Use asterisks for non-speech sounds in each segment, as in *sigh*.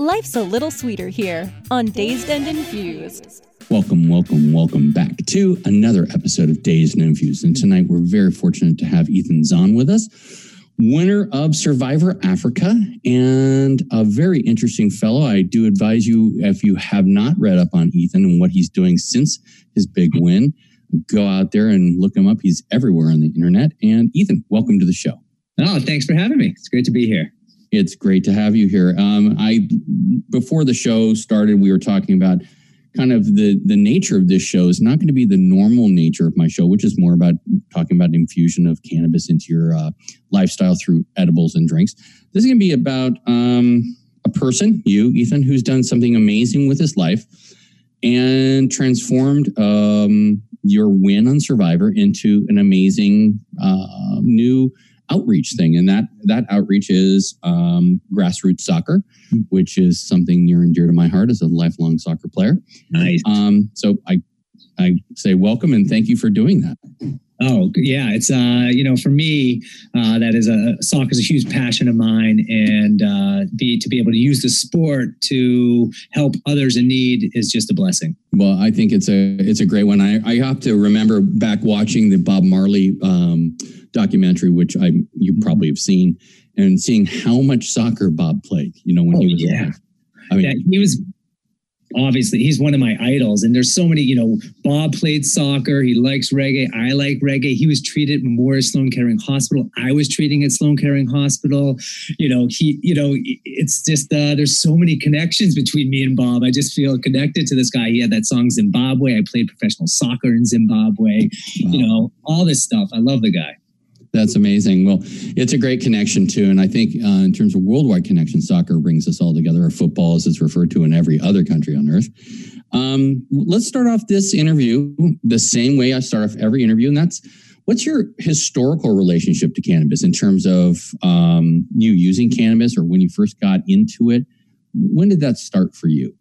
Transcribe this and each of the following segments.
Life's a little sweeter here on Dazed and Infused. Welcome, welcome, welcome back to another episode of Dazed and Infused. And tonight we're very fortunate to have Ethan Zohn with us, winner of Survivor Africa, and a very interesting fellow. I do advise you, if you have not read up on Ethan and what he's doing since his big win, go out there and look him up. He's everywhere on the internet. And Ethan, welcome to the show. Oh, thanks for having me. It's great to be here. It's great to have you here. Um, I before the show started, we were talking about kind of the the nature of this show is not going to be the normal nature of my show, which is more about talking about infusion of cannabis into your uh, lifestyle through edibles and drinks. This is going to be about um, a person, you, Ethan, who's done something amazing with his life and transformed um, your win on Survivor into an amazing uh, new outreach thing, and that that outreach is um, grassroots soccer, hmm. which is something near and dear to my heart as a lifelong soccer player. Nice. Um, so I I say welcome and thank you for doing that. Oh yeah, it's uh you know for me uh, that is a soccer is a huge passion of mine, and uh, be to be able to use the sport to help others in need is just a blessing. Well, I think it's a it's a great one. I I have to remember back watching the Bob Marley. Um, documentary, which I you probably have seen, and seeing how much soccer Bob played. You know when oh, he was yeah. alive. I mean, yeah, he was obviously he's one of my idols. And there's so many you know bob played soccer. He likes reggae. I like reggae. He was treated at memorial sloan kettering hospital. I was treating at sloan kettering hospital. You know he you know it's just uh, there's so many connections between me and bob. I just feel connected to this guy. He had that song zimbabwe. I played professional soccer in zimbabwe. Wow. you know all this stuff. I love the guy that's amazing. Well, it's a great connection too, and I think uh, in terms of worldwide connection, soccer brings us all together. Or football, as it's referred to in every other country on earth. Um, let's start off this interview the same way I start off every interview, and that's what's your historical relationship to cannabis in terms of um, you using cannabis or when you first got into it. When did that start for you?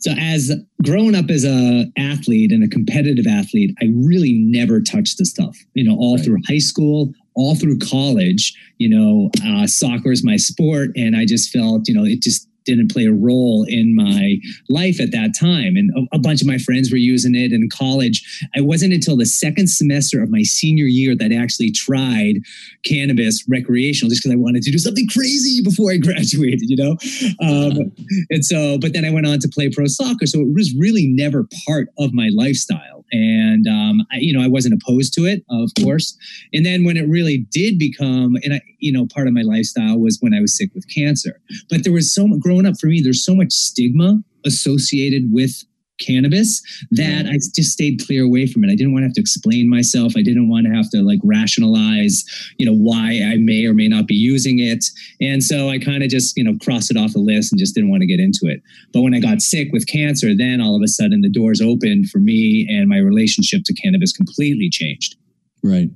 So as growing up as a athlete and a competitive athlete, I really never touched the stuff. You know, all right. through high school, all through college. You know, uh, soccer is my sport, and I just felt, you know, it just didn't play a role in my life at that time. And a, a, bunch of my friends were using it in college. It wasn't until the second semester of my senior year that I actually tried cannabis recreational just because I wanted to do something crazy before I *laughs* graduated, you know? Um, and so, but then I went on to play pro soccer. So it was really never part of my lifestyle and um, I, you know I wasn't opposed to it, of course. And then when it really did become, and I, you know, part of my lifestyle was when I was sick with cancer. But there was so growing up for me. There's so much stigma associated with cannabis that I just stayed clear away from it. I didn't want to have to explain myself. I didn't want to have to like rationalize, you know, why I may or may not be using it. And so I kind of just, you know, crossed it off the list and just didn't want to get into it. But when I got sick with cancer, then all of a sudden the doors opened for me and my relationship to cannabis completely changed. Right.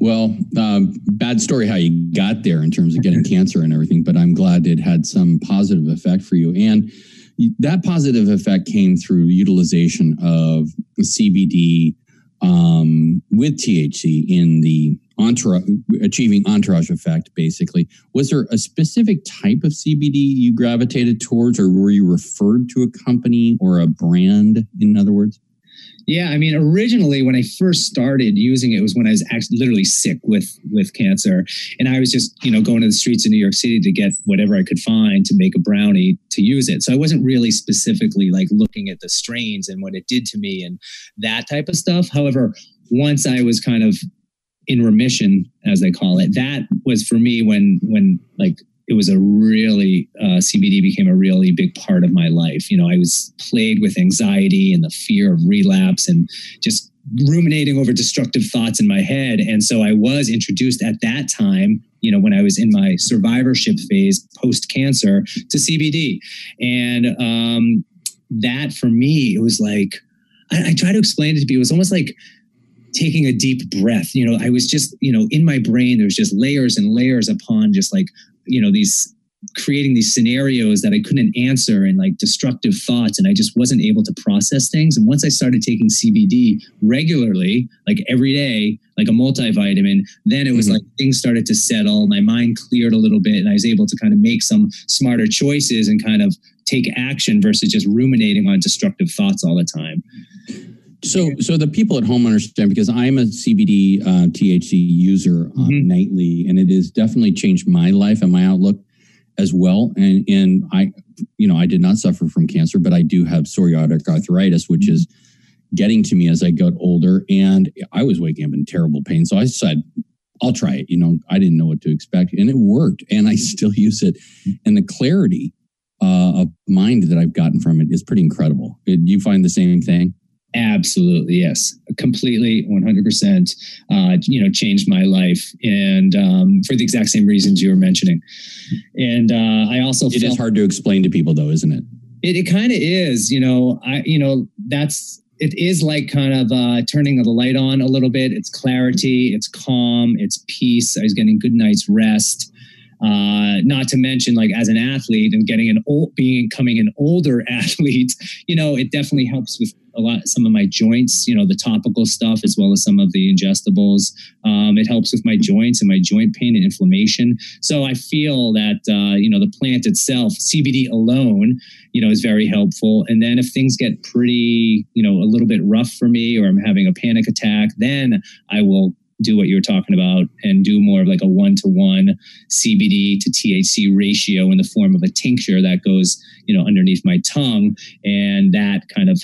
Well, um, bad story how you got there in terms of getting *laughs* cancer and everything, but I'm glad it had some positive effect for you. And that positive effect came through utilization of CBD um, with THC in the entourage, achieving entourage effect, basically. Was there a specific type of CBD you gravitated towards, or were you referred to a company or a brand, in other words? Yeah, I mean, originally when I first started using it was when I was actually literally sick with with cancer, and I was just you know going to the streets of New York City to get whatever I could find to make a brownie to use it. So I wasn't really specifically like looking at the strains and what it did to me and that type of stuff. However, once I was kind of in remission, as they call it, that was for me when when like it was a really uh, CBD became a really big part of my life. You know, I was plagued with anxiety and the fear of relapse and just ruminating over destructive thoughts in my head. And so I was introduced at that time you know, when I was in my survivorship phase post cancer to CBD. And um, that for me, it was like, I, I try to explain it to people. It was almost like taking a deep breath. You know, I was just, you know, in my brain, there was just layers and layers upon just like, you know, these creating these scenarios that I couldn't answer and like destructive thoughts. And I just wasn't able to process things. And once I started taking CBD regularly, like every day, like a multivitamin, then it was mm-hmm. like things started to settle. My mind cleared a little bit and I was able to kind of make some smarter choices and kind of take action versus just ruminating on destructive thoughts all the time. So, so the people at home understand because I'm a CBD uh, THC user um, mm-hmm. nightly, and it has definitely changed my life and my outlook as well. And and I, you know, I did not suffer from cancer, but I do have psoriatic arthritis, which is getting to me as I got older. And I was waking up in terrible pain. So I said, I'll try it. You know, I didn't know what to expect. And it worked. And I *laughs* still use it. And the clarity uh, of mind that I've gotten from it is pretty incredible. Do you find the same thing? Absolutely, yes, completely, one hundred percent. Uh, you know, changed my life, and um, for the exact same reasons you were mentioning. And uh, I also it is hard to explain to people, though, isn't it? It, it kind of is. You know, I you know that's it is like kind of uh, turning the light on a little bit. It's clarity, it's calm, it's peace. I was getting good night's rest. Uh, not to mention, like as an athlete and getting an old, being becoming an older *laughs* athlete, you know, it definitely helps with a lot some of my joints. You know, the topical stuff as well as some of the ingestibles. Um, it helps with my joints and my joint pain and inflammation. So I feel that uh, you know the plant itself, CBD alone, you know, is very helpful. And then if things get pretty, you know, a little bit rough for me, or I'm having a panic attack, then I will do what you're talking about and do more of like a one to one CBD to THC ratio in the form of a tincture that goes, you know, underneath my tongue. And that kind of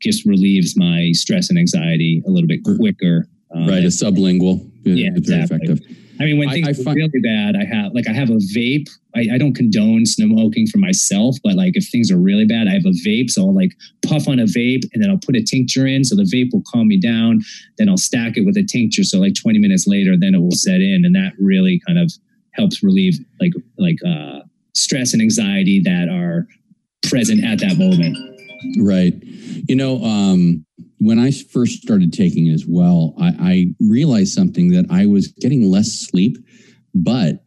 just relieves my stress and anxiety a little bit quicker. Um, right. A sublingual. Yeah, exactly. Very effective. I mean, when things I, I find, really bad, I have like I have a vape. I, I, don't condone smoking for myself, but like if things are really bad, I have a vape. So I'll like puff on a vape and then I'll put a tincture in. So the vape will calm me down. Then I'll stack it with a tincture. So like 20 minutes later, then it will set in. And that really kind of helps relieve like like uh stress and anxiety that are present at that moment. Right. You know, um, when I first started taking it as well, I, I realized something that I was getting less sleep, but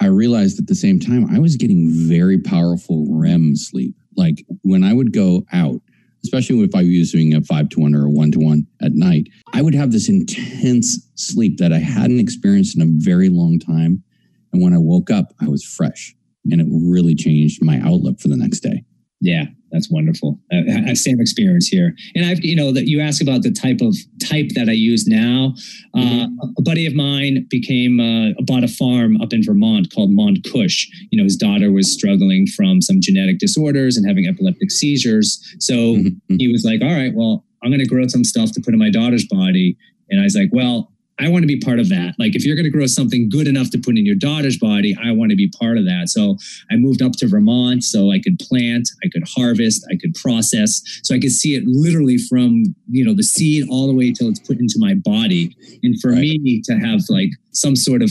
I realized at the same time I was getting very powerful REM sleep. Like when I would go out, especially if I was doing a five to one or a one to one at night, I would have this intense sleep that I hadn't experienced in a very long time. And when I woke up, I was fresh and it really changed my outlook for the next day. Yeah, that's wonderful. Uh, same experience here. And I've, you know, that you ask about the type of type that I use now. Uh, mm-hmm. A buddy of mine became uh, bought a farm up in Vermont called Mont Kush. You know, his daughter was struggling from some genetic disorders and having epileptic seizures. So mm-hmm. he was like, "All right, well, I'm going to grow some stuff to put in my daughter's body." And I was like, "Well, I want to be part of that. Like, if you're going to grow something good enough to put in your daughter's body, I want to be part of that. So I moved up to Vermont so I could plant, I could harvest, I could process. So I could see it literally from, you know, the seed all the way till it's put into my body. And for right. me to have like some sort of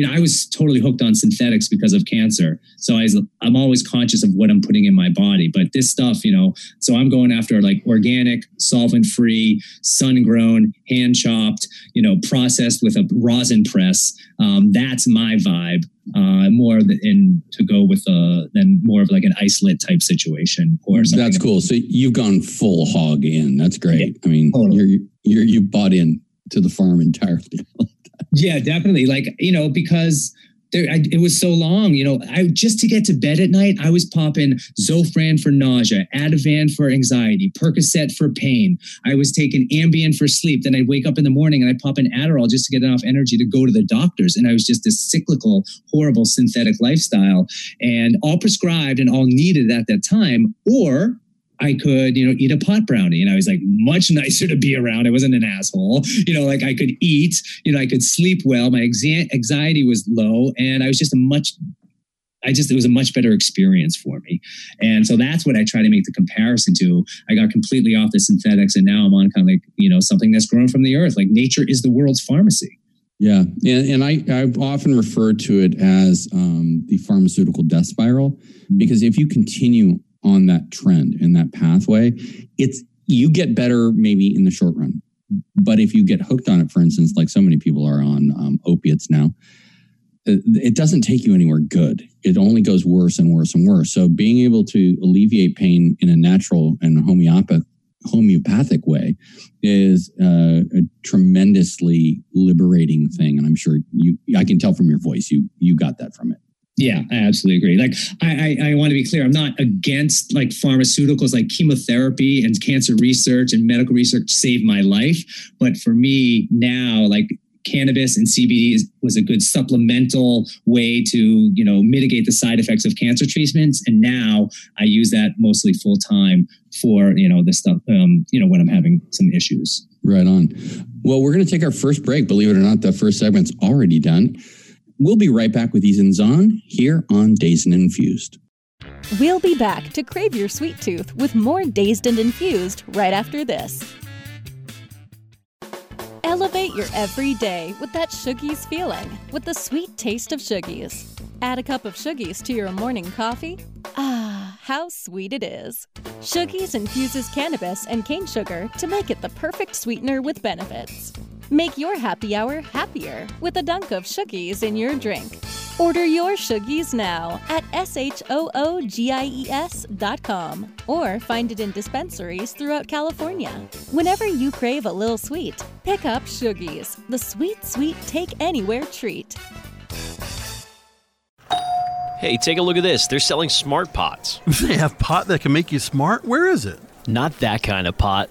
you know, I was totally hooked on synthetics because of cancer. So I was, I'm always conscious of what I'm putting in my body. But this stuff, you know, so I'm going after like organic, solvent free, sun grown, hand chopped, you know, processed with a rosin press. Um, that's my vibe. Uh, more in to go with a than more of like an isolate type situation or something. That's cool. So you've gone full hog in. That's great. Yeah, I mean, totally. you're you're you bought in to the farm entirely. *laughs* Yeah, definitely. Like, you know, because there, I, it was so long, you know, I just to get to bed at night, I was popping Zofran for nausea, Ativan for anxiety, Percocet for pain. I was taking Ambien for sleep. Then I'd wake up in the morning and I'd pop an Adderall just to get enough energy to go to the doctors. And I was just this cyclical, horrible synthetic lifestyle and all prescribed and all needed at that time. Or I could, you know, eat a pot brownie. And I was like, much nicer to be around. I wasn't an asshole. You know, like I could eat, you know, I could sleep well. My anxiety was low. And I was just a much, I just, it was a much better experience for me. And so that's what I try to make the comparison to. I got completely off the synthetics and now I'm on kind of like, you know, something that's grown from the earth. Like nature is the world's pharmacy. Yeah, and, and I I've often referred to it as um, the pharmaceutical death spiral because if you continue on that trend and that pathway, it's you get better maybe in the short run, but if you get hooked on it, for instance, like so many people are on um, opiates now, uh, it doesn't take you anywhere good. It only goes worse and worse and worse. So being able to alleviate pain in a natural and homeopathic homeopathic way is uh, a tremendously liberating thing and i'm sure you i can tell from your voice you you got that from it yeah, I absolutely agree. Like, I, I, I, want to be clear. I'm not against like pharmaceuticals, like chemotherapy and cancer research and medical research saved my life. But for me now, like cannabis and CBD is, was a good supplemental way to, you know, mitigate the side effects of cancer treatments. And now I use that mostly full time for, you know, this stuff, um, you know, when I'm having some issues. Right on. Well, we're going to take our first break. Believe it or not, the first segment's already done. We'll be right back with Ethan Zohn here on Dazed and Infused. We'll be back to crave your sweet tooth with more Dazed and Infused right after this. Elevate your everyday with that Shoogies feeling with the sweet taste of Shoogies. Add a cup of Shoogies to your morning coffee. Ah, how sweet it is. Shoogies infuses cannabis and cane sugar to make it the perfect sweetener with benefits. Make your happy hour happier with a dunk of Shoogies in your drink. Order your Shoogies now at S-H-O-O-G-I-E-S dot com or find it in dispensaries throughout California. Whenever you crave a little sweet, pick up Shoogies, the sweet, sweet take anywhere treat. Hey, take a look at this. They're selling smart pots. *laughs* They have pot that can make you smart? Where is it? Not that kind of pot.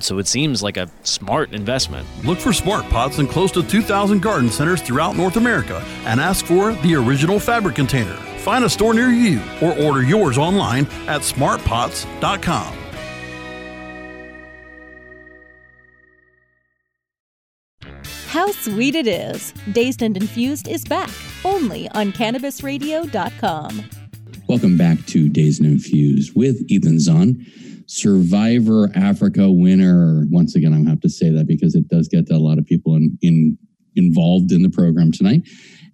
so it seems like a smart investment. Look for smart pots in close to 2,000 garden centers throughout North America and ask for the original fabric container. Find a store near you or order yours online at smartpots.com. How sweet it is! Dazed and Infused is back only on CannabisRadio.com. Welcome back to Dazed and Infused with Ethan Zohn, Survivor Africa winner. Once again, I have to say that because it does get a lot of people in, in involved in the program tonight.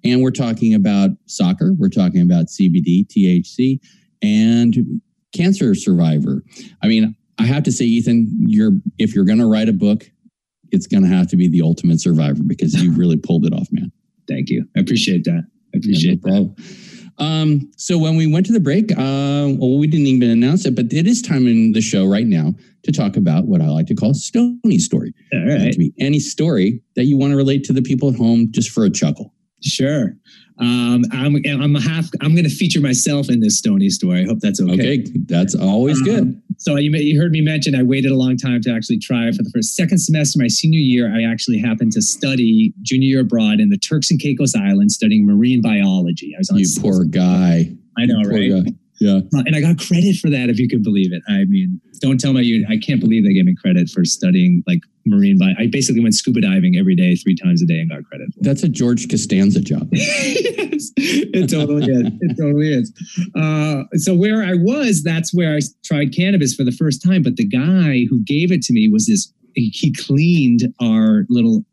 And we're talking about soccer, we're talking about CBD, THC, and cancer survivor. I mean, I have to say, Ethan, you're if you're going to write a book, it's going to have to be the ultimate survivor because you *laughs* really pulled it off, man. Thank you. I appreciate that. I appreciate yeah, no that. Um, so when we went to the break, uh, well, we didn't even announce it, but it is time in the show right now to talk about what I like to call Stony story. All right. It be any story that you want to relate to the people at home just for a chuckle. Sure. Um, I'm I'm a half. I'm going to feature myself in this Stony story. I hope that's okay. Okay, that's always um, good. So you you heard me mention I waited a long time to actually try for the first second semester my senior year. I actually happened to study junior year abroad in the Turks and Caicos Islands studying marine biology. I was on you poor guy. I know, right? Guy. Yeah. Uh, and I got credit for that, if you could believe it. I mean, don't tell my you, I can't believe they gave me credit for studying like marine bio. I basically went scuba diving every day, three times a day and got credit. That's a George Costanza job. *laughs* yes, it totally is. It totally is. Uh, so where I was, that's where I tried cannabis for the first time. But the guy who gave it to me was this, he cleaned our little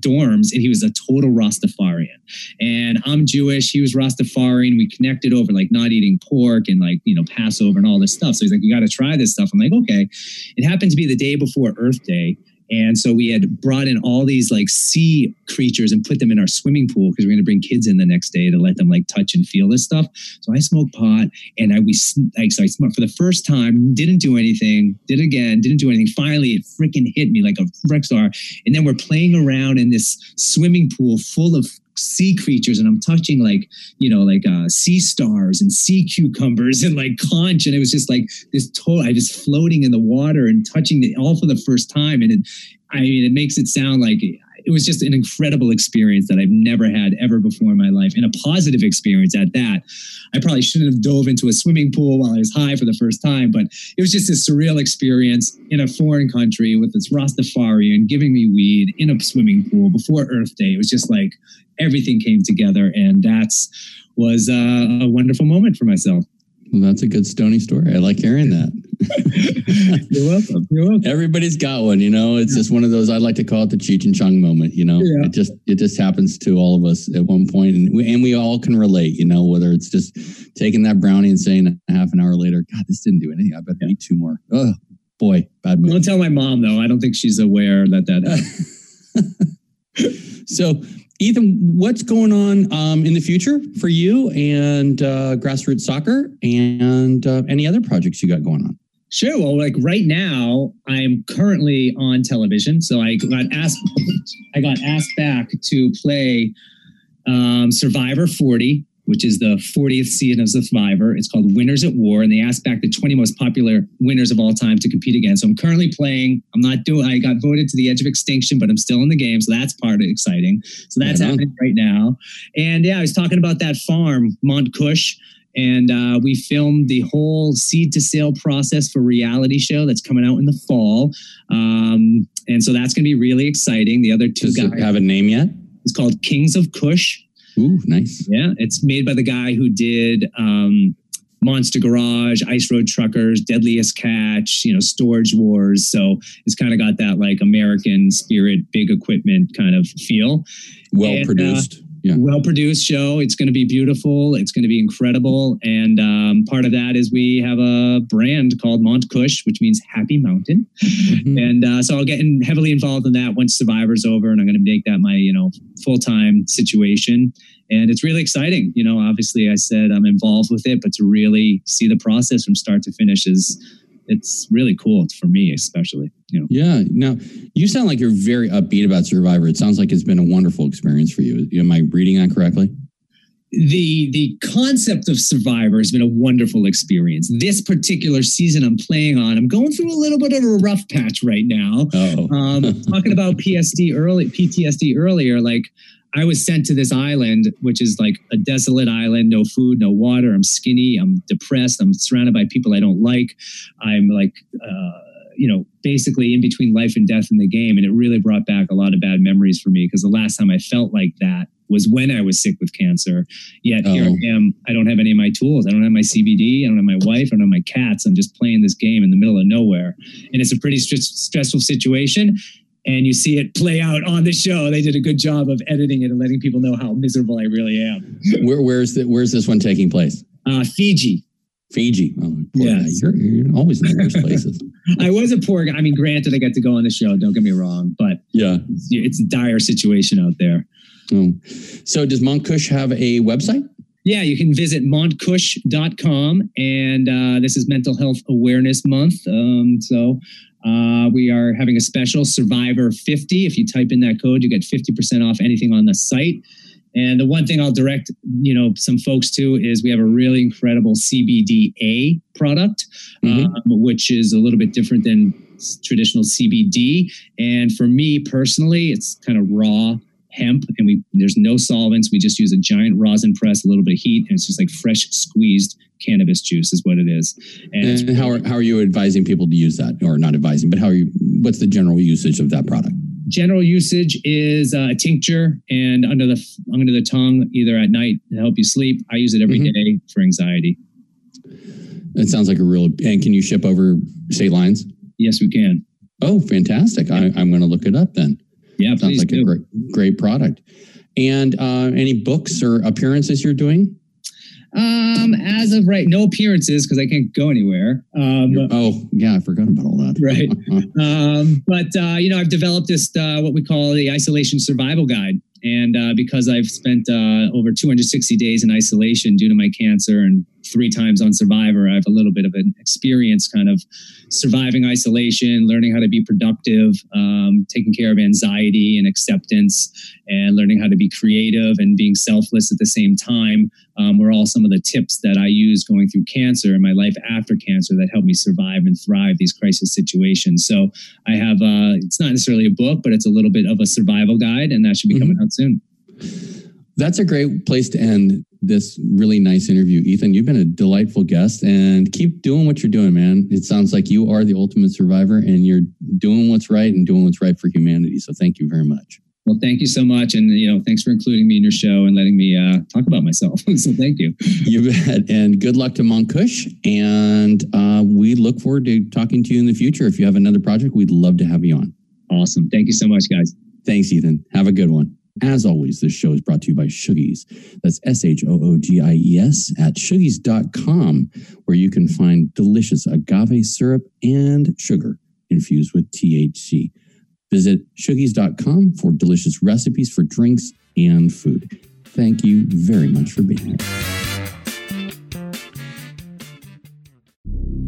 dorms and he was a total Rastafarian. And I'm Jewish, he was Rastafarian. We connected over like not eating pork and like, you know, Passover and all this stuff. So he's like, you got to try this stuff. I'm like, okay. It happened to be the day before Earth Day. And so we had brought in all these like sea creatures and put them in our swimming pool because we are going to bring kids in the next day to let them like touch and feel this stuff. So I smoked pot and I we like so I smoked for the first time, didn't do anything, did again, didn't do anything. Finally, it freaking hit me like a wreck star. And then we're playing around in this swimming pool full of sea creatures and I'm touching like, you know, like uh, sea stars and sea cucumbers and like conch. And it was just like this total, I was floating in the water and touching it all for the first time. And it, I mean, it makes it sound like it was just an incredible experience that I've never had ever before in my life, and a positive experience at that. I probably shouldn't have dove into a swimming pool while I was high for the first time, but it was just a surreal experience in a foreign country with this Rastafarian giving me weed in a swimming pool before Earth Day. It was just like everything came together, and that's was uh, a wonderful moment for myself. Well, that's a good Stony story. I like hearing that. *laughs* You're welcome. You're welcome. Everybody's got one, you know. It's just one of those. I like to call it the Cheech and Chong moment. You know, Yeah. it just it just happens to all of us at one point, and we and we all can relate. You know, whether it's just taking that brownie and saying a half an hour later, "God, this didn't do anything. I better eat two more." Oh boy, bad mood. Don't tell my mom though. I don't think she's aware that that. *laughs* *laughs* So, Ethan, what's going on um, in the future for you and uh, grassroots soccer, and uh, any other projects you got going on? Sure. Well, like right now, I'm currently on television. So I got asked, I got asked back to play um, Survivor 40, which is the 40th season of Survivor. It's called Winners at War, and they asked back the 20 most popular winners of all time to compete again. So I'm currently playing. I'm not doing. I got voted to the edge of extinction, but I'm still in the game, so that's part of exciting. So that's Right happening right now. And yeah, I was talking about that farm, Mont Kush and uh, we filmed the whole seed to sale process for reality show that's coming out in the fall um, and so that's going to be really exciting the other two Does guys it have a name yet? it's called kings of kush Ooh, nice. yeah it's made by the guy who did um, monster garage ice road truckers deadliest catch you know storage wars so it's kind of got that like american spirit big equipment kind of feel Well And, uh, produced. Yeah. well produced show. It's going to be beautiful. It's going to be incredible. And um, part of that is we have a brand called Mont Kush, which means Happy Mountain. Mhm. And uh, so I'll get in heavily involved in that once Survivor's over, and I'm going to make that my you know full time situation. And it's really exciting. You know, obviously I said I'm involved with it, but to really see the process from start to finish is it's really cool for me, especially. You know. Yeah. Now, you sound like you're very upbeat about Survivor. It sounds like it's been a wonderful experience for you. Am I reading that correctly? the the concept of survivor has been a wonderful experience this particular season i'm playing on i'm going through a little bit of a rough patch right now Oh, um, talking about *laughs* psd early ptsd earlier like i was sent to this island which is like a desolate island no food no water. I'm skinny i'm depressed i'm surrounded by people i don't like. I'm like uh, you know basically in between life and death in the game. And it really brought back a lot of bad memories for me because the last time i felt like that was when i was sick with cancer. Yet here Oh. i am i don't have any of my tools. I don't have my cbd i don't have my wife i don't have my cats. I'm just playing this game in the middle of nowhere. And it's a pretty str- stressful situation and you see it play out on the show they did a good job of editing it and letting people know how miserable i really am where, where's the, where's this one taking place? uh, fiji Fiji. Oh, Yes. You're, you're always in the worst places. *laughs* i was a poor guy i mean granted i got to go on the show don't get me wrong but Yeah. it's, it's a dire situation out there Oh. So, does Mont Kush have a website? Yeah, you can visit montkush.com. And uh, this is Mental Health Awareness Month. Um, so uh, we are having a special Survivor 50. If you type in that code, you get 50% off anything on the site. And the one thing I'll direct, you know, some folks to is we have a really incredible CBDA product, Mhm. um, which is a little bit different than traditional CBD. And for me personally, it's kind of raw hemp, and we there's no solvents. We just use a giant rosin press, a little bit of heat, and it's just like fresh squeezed cannabis juice is what it is. And And how are, how are you advising people to use that? Or not advising, but how are you, what's the general usage of that product? general usage is uh, a tincture and under the under the tongue, either at night to help you sleep. I use it every day Mhm. for anxiety. It sounds like a real, and can you ship over state lines? Yes, we can. Oh, fantastic. I, I'm going to look it up then. Yeah, Sounds like do. a great, great product. And uh, any books or appearances you're doing? Um, as of right, no appearances because I can't go anywhere. Um, oh, yeah, I forgot about all that. Right. *laughs* Um, but uh, you know, I've developed this uh, what we call the isolation survival guide, and uh, because I've spent uh, over 260 days in isolation due to my cancer and three times on Survivor. I have a little bit of an experience kind of surviving isolation, learning how to be productive, um, taking care of anxiety and acceptance, and learning how to be creative and being selfless at the same time um, were all some of the tips that I used going through cancer and my life after cancer that helped me survive and thrive these crisis situations. So I have, uh, it's not necessarily a book, but it's a little bit of a survival guide, and that should be mm-hmm. coming out soon. That's a great place to end this really nice interview. Ethan, you've been a delightful guest and keep doing what you're doing, man. It sounds like you are the ultimate survivor and you're doing what's right and doing what's right for humanity. So thank you very much. Well, thank you so much, and you know, thanks for including me in your show and letting me uh, talk about myself. *laughs* so, thank you. You bet, and good luck to Mont Kush. And uh, we look forward to talking to you in the future. If you have another project, we'd love to have you on. Awesome. Thank you so much, guys. Thanks, Ethan. Have a good one. As always, this show is brought to you by Shoogies. That's S H O O G I E S at shoogies.com, where you can find delicious agave syrup and sugar infused with THC. Visit shoogies.com for delicious recipes for drinks and food. Thank you very much for being here.